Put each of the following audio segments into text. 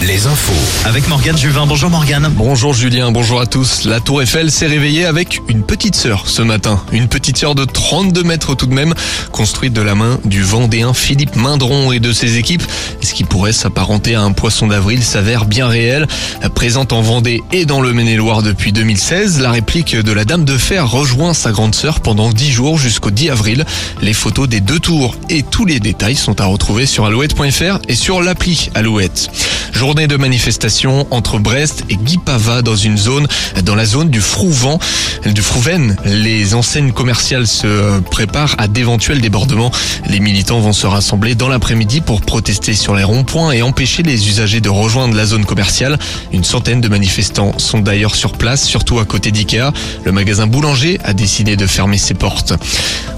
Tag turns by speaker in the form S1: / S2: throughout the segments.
S1: Les infos.
S2: Avec Morgane Juvin. Bonjour Morgane.
S3: Bonjour Julien, bonjour à tous. La Tour Eiffel s'est réveillée avec une petite sœur ce matin. Une petite sœur de 32 mètres tout de même, construite de la main du Vendéen Philippe Mindron et de ses équipes. Ce qui pourrait s'apparenter à un poisson d'avril s'avère bien réel. Présente en Vendée et dans le Maine-et-Loire depuis 2016, la réplique de la Dame de Fer rejoint sa grande sœur pendant 10 jours jusqu'au 10 avril. Les photos des deux tours et tous les détails sont à retrouver sur alouette.fr et sur l'appli Alouette. Journée de manifestation entre Brest et Guipava dans une zone, dans la zone du Frouvent, du Frouven. Les enseignes commerciales se préparent à d'éventuels débordements. Les militants vont se rassembler dans l'après-midi pour protester sur les ronds-points et empêcher les usagers de rejoindre la zone commerciale. Une centaine de manifestants sont d'ailleurs sur place, surtout à côté d'IKEA. Le magasin Boulanger a décidé de fermer ses portes.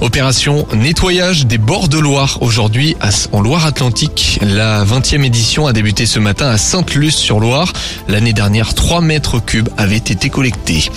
S3: Opération nettoyage des bords de Loire aujourd'hui en Loire-Atlantique. La 20e édition a débuté ce matin à Sainte-Luce-sur-Loire. L'année dernière, 3 mètres cubes avaient été collectés.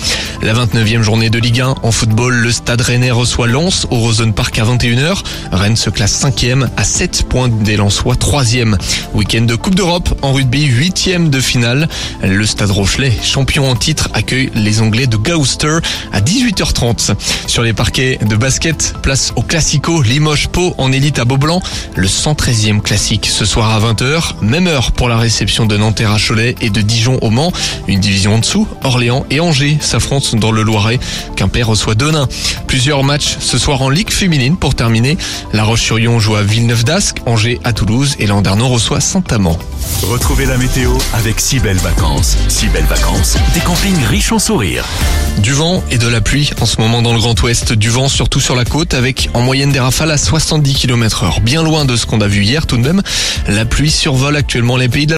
S3: La 29e journée de Ligue 1 en football, le Stade Rennais reçoit Lens au Rosen Park à 21h. Rennes se classe 5e à 7 points des Lensois 3e. Week-end de Coupe d'Europe en rugby, 8e de finale. Le Stade Rochelet, champion en titre, accueille les Anglais de Gloucester à 18h30. Sur les parquets de basket, place au Classico Limoges-Pau en élite à Beaublanc. Le 113e classique ce soir à 20h. Même heure pour la réception de Nanterre à Cholet et de Dijon au Mans. Une division en dessous, Orléans et Angers s'affrontent dans le Loiret. Quimper reçoit Denain. Plusieurs matchs ce soir en Ligue féminine pour terminer. La Roche-sur-Yon joue à Villeneuve-d'Ascq, Angers à Toulouse et Landerneau reçoit Saint-Amand.
S1: Retrouvez la météo avec si belles vacances. Si belles vacances, des campings riches en sourires.
S3: Du vent et de la pluie en ce moment dans le Grand Ouest. Du vent surtout sur la côte avec en moyenne des rafales à 70 km heure. Bien loin de ce qu'on a vu hier tout de même. La pluie survole actuellement les pays de la